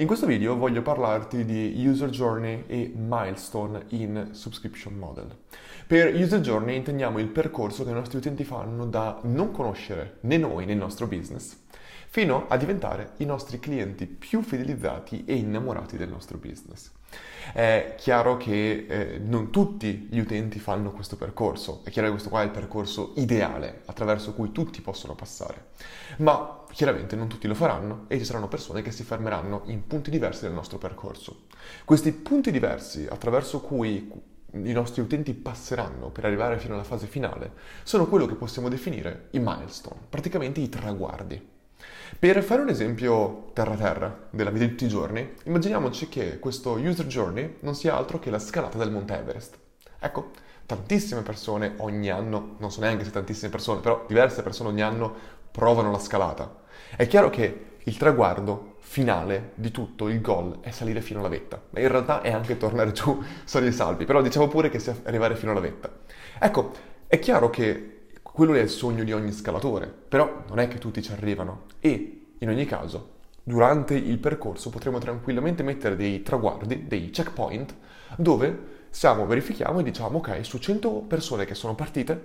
In questo video voglio parlarti di user journey e milestone in subscription model. Per user journey intendiamo il percorso che i nostri utenti fanno da non conoscere né noi né il nostro business fino a diventare i nostri clienti più fidelizzati e innamorati del nostro business. È chiaro che eh, non tutti gli utenti fanno questo percorso, è chiaro che questo qua è il percorso ideale attraverso cui tutti possono passare, ma chiaramente non tutti lo faranno e ci saranno persone che si fermeranno in punti diversi del nostro percorso. Questi punti diversi attraverso cui i nostri utenti passeranno per arrivare fino alla fase finale sono quello che possiamo definire i milestone, praticamente i traguardi. Per fare un esempio terra-terra della vita di tutti i giorni, immaginiamoci che questo user journey non sia altro che la scalata del Monte Everest. Ecco, tantissime persone ogni anno, non so neanche se tantissime persone, però diverse persone ogni anno provano la scalata. È chiaro che il traguardo finale di tutto, il goal, è salire fino alla vetta. Ma in realtà è anche tornare giù soli e salvi, però diciamo pure che sia arrivare fino alla vetta. Ecco, è chiaro che quello è il sogno di ogni scalatore, però non è che tutti ci arrivano e, in ogni caso, durante il percorso potremo tranquillamente mettere dei traguardi, dei checkpoint, dove siamo, verifichiamo e diciamo, ok, su 100 persone che sono partite,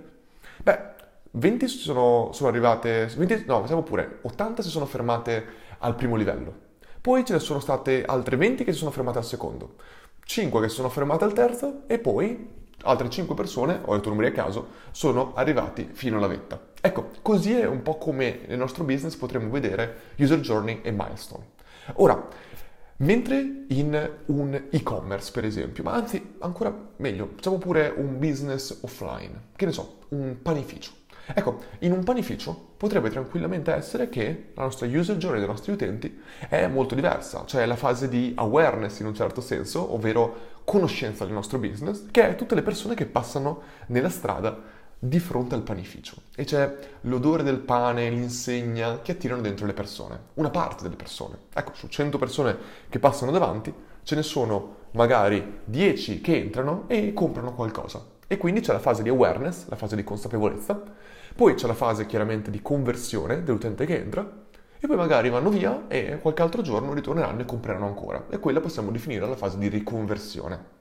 beh, 20 sono, sono arrivate, 20, no, siamo pure, 80 si sono fermate al primo livello. Poi ce ne sono state altre 20 che si sono fermate al secondo, 5 che si sono fermate al terzo e poi altre 5 persone, ho detto numeri a caso, sono arrivati fino alla vetta. Ecco, così è un po' come nel nostro business potremmo vedere user journey e milestone. Ora, mentre in un e-commerce, per esempio, ma anzi, ancora meglio, facciamo pure un business offline, che ne so, un panificio. Ecco, in un panificio potrebbe tranquillamente essere che la nostra user journey dei nostri utenti è molto diversa, cioè la fase di awareness in un certo senso, ovvero conoscenza del nostro business, che è tutte le persone che passano nella strada di fronte al panificio e c'è l'odore del pane, l'insegna che attirano dentro le persone, una parte delle persone. Ecco, su 100 persone che passano davanti, ce ne sono magari 10 che entrano e comprano qualcosa. E quindi c'è la fase di awareness, la fase di consapevolezza, poi c'è la fase chiaramente di conversione dell'utente che entra e poi magari vanno via e qualche altro giorno ritorneranno e compreranno ancora. E quella possiamo definire la fase di riconversione.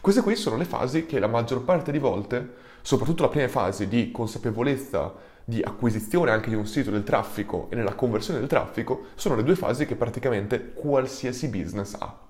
Queste qui sono le fasi che la maggior parte di volte, soprattutto la prima fase di consapevolezza, di acquisizione anche di un sito del traffico e nella conversione del traffico, sono le due fasi che praticamente qualsiasi business ha.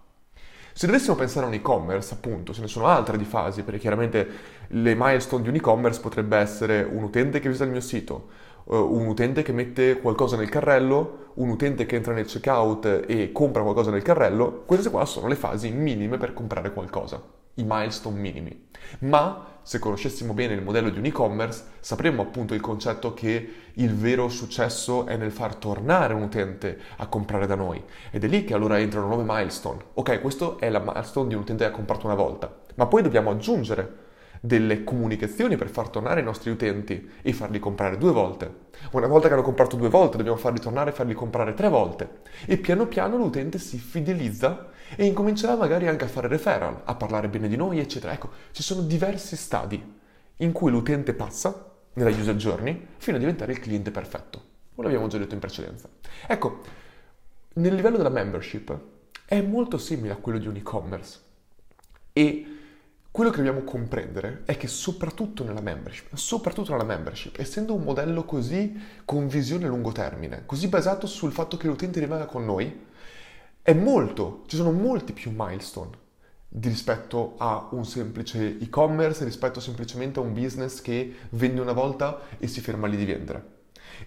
Se dovessimo pensare a un e-commerce, appunto, ce ne sono altre di fasi, perché chiaramente le milestone di un e-commerce potrebbe essere un utente che visita il mio sito, uh, un utente che mette qualcosa nel carrello, un utente che entra nel checkout e compra qualcosa nel carrello, queste qua sono le fasi minime per comprare qualcosa, i milestone minimi. Ma se conoscessimo bene il modello di un e-commerce, sapremmo appunto il concetto che il vero successo è nel far tornare un utente a comprare da noi. Ed è lì che allora entrano nuove milestone. Ok, questo è la milestone di un utente che ha comprato una volta, ma poi dobbiamo aggiungere delle comunicazioni per far tornare i nostri utenti e farli comprare due volte. Una volta che hanno comprato due volte dobbiamo farli tornare e farli comprare tre volte. E piano piano l'utente si fidelizza e incomincerà magari anche a fare referral, a parlare bene di noi, eccetera. Ecco, ci sono diversi stadi in cui l'utente passa nella user journey fino a diventare il cliente perfetto. Lo abbiamo già detto in precedenza. Ecco, nel livello della membership è molto simile a quello di un e-commerce e quello che dobbiamo comprendere è che soprattutto nella membership, soprattutto nella membership, essendo un modello così con visione a lungo termine, così basato sul fatto che l'utente rimanga con noi, è molto, ci sono molti più milestone rispetto a un semplice e-commerce, rispetto semplicemente a un business che vende una volta e si ferma lì di vendere.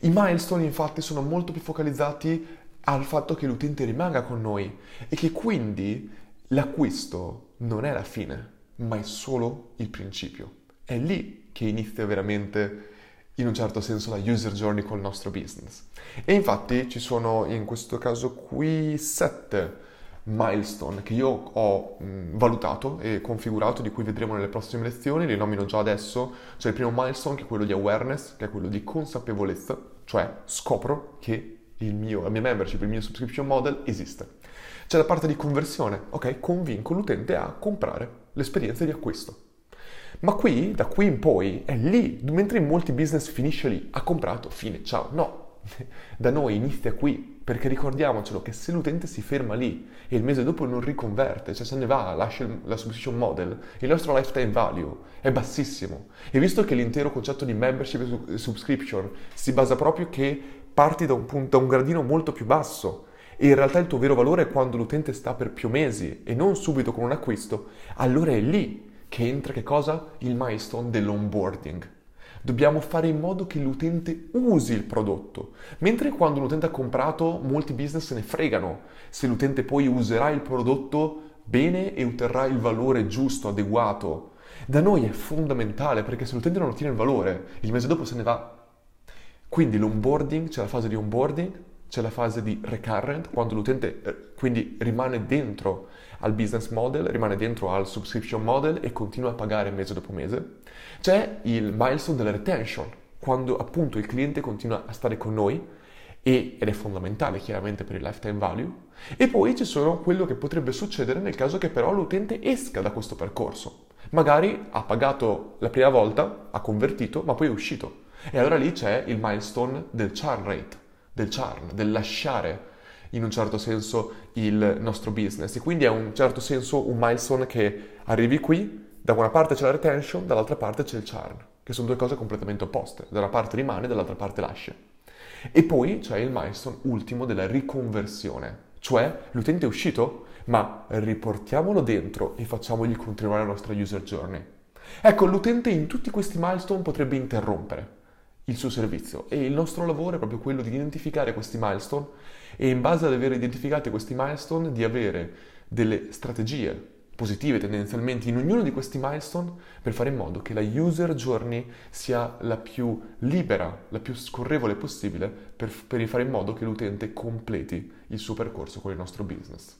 I milestone infatti sono molto più focalizzati al fatto che l'utente rimanga con noi e che quindi l'acquisto non è la fine, ma è solo il principio. È lì che inizia veramente, in un certo senso, la user journey col nostro business. E infatti ci sono in questo caso qui sette milestone che io ho valutato e configurato, di cui vedremo nelle prossime lezioni, li nomino già adesso. Cioè il primo milestone che è quello di awareness, che è quello di consapevolezza, cioè scopro che mio, la mia membership, il mio subscription model esiste. C'è la parte di conversione, ok? Convinco l'utente a comprare l'esperienza di acquisto. Ma qui, da qui in poi, è lì, mentre in molti business finisce lì, ha comprato, fine, ciao. No, da noi inizia qui, perché ricordiamocelo che se l'utente si ferma lì e il mese dopo non riconverte, cioè se ne va, lascia la subscription model, il nostro lifetime value è bassissimo. E visto che l'intero concetto di membership e subscription si basa proprio che parti da un, punto, da un gradino molto più basso, e in realtà il tuo vero valore è quando l'utente sta per più mesi e non subito con un acquisto, allora è lì che entra che cosa? Il milestone dell'onboarding. Dobbiamo fare in modo che l'utente usi il prodotto, mentre quando l'utente ha comprato molti business se ne fregano se l'utente poi userà il prodotto bene e otterrà il valore giusto, adeguato. Da noi è fondamentale perché se l'utente non ottiene il valore, il mese dopo se ne va. Quindi l'onboarding, c'è la fase di onboarding, c'è la fase di recurrent, quando l'utente eh, quindi rimane dentro al business model, rimane dentro al subscription model e continua a pagare mese dopo mese. C'è il milestone della retention, quando appunto il cliente continua a stare con noi ed è fondamentale chiaramente per il lifetime value. E poi ci sono quello che potrebbe succedere nel caso che però l'utente esca da questo percorso. Magari ha pagato la prima volta, ha convertito, ma poi è uscito. E allora lì c'è il milestone del churn rate del charm, del lasciare in un certo senso il nostro business e quindi è un certo senso un milestone che arrivi qui, da una parte c'è la retention, dall'altra parte c'è il charm, che sono due cose completamente opposte, da una parte rimane, dall'altra parte lascia. E poi c'è il milestone ultimo della riconversione, cioè l'utente è uscito, ma riportiamolo dentro e facciamogli continuare la nostra user journey. Ecco, l'utente in tutti questi milestone potrebbe interrompere, il suo servizio e il nostro lavoro è proprio quello di identificare questi milestone e in base ad aver identificato questi milestone di avere delle strategie positive tendenzialmente in ognuno di questi milestone per fare in modo che la user journey sia la più libera, la più scorrevole possibile per, per fare in modo che l'utente completi il suo percorso con il nostro business.